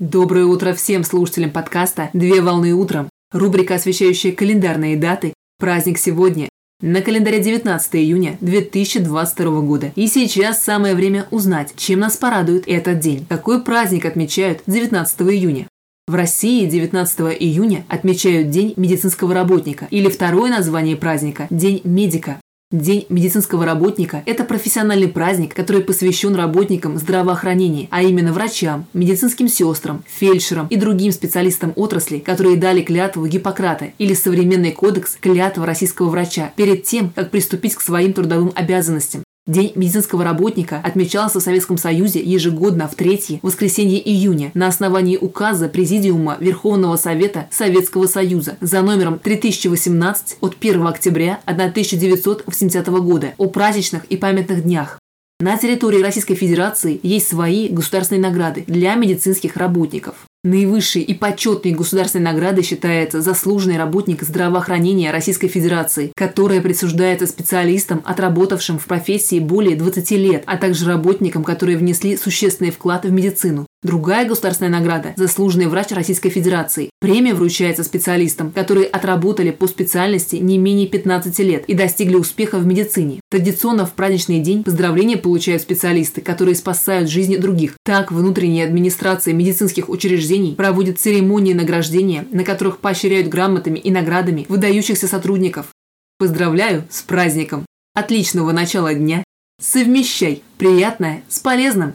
Доброе утро всем слушателям подкаста «Две волны утром». Рубрика, освещающая календарные даты. Праздник сегодня. На календаре 19 июня 2022 года. И сейчас самое время узнать, чем нас порадует этот день. Какой праздник отмечают 19 июня? В России 19 июня отмечают День медицинского работника или второе название праздника – День медика. День медицинского работника – это профессиональный праздник, который посвящен работникам здравоохранения, а именно врачам, медицинским сестрам, фельдшерам и другим специалистам отрасли, которые дали клятву Гиппократа или современный кодекс клятва российского врача перед тем, как приступить к своим трудовым обязанностям. День медицинского работника отмечался в Советском Союзе ежегодно в третье воскресенье июня на основании указа Президиума Верховного Совета Советского Союза за номером 3018 от 1 октября 1980 года о праздничных и памятных днях. На территории Российской Федерации есть свои государственные награды для медицинских работников. Наивысшей и почетной государственной наградой считается заслуженный работник здравоохранения Российской Федерации, которая присуждается специалистам, отработавшим в профессии более 20 лет, а также работникам, которые внесли существенный вклад в медицину. Другая государственная награда – заслуженный врач Российской Федерации. Премия вручается специалистам, которые отработали по специальности не менее 15 лет и достигли успеха в медицине. Традиционно в праздничный день поздравления получают специалисты, которые спасают жизни других. Так, внутренняя администрация медицинских учреждений проводит церемонии награждения, на которых поощряют грамотами и наградами выдающихся сотрудников. Поздравляю с праздником! Отличного начала дня! Совмещай приятное с полезным!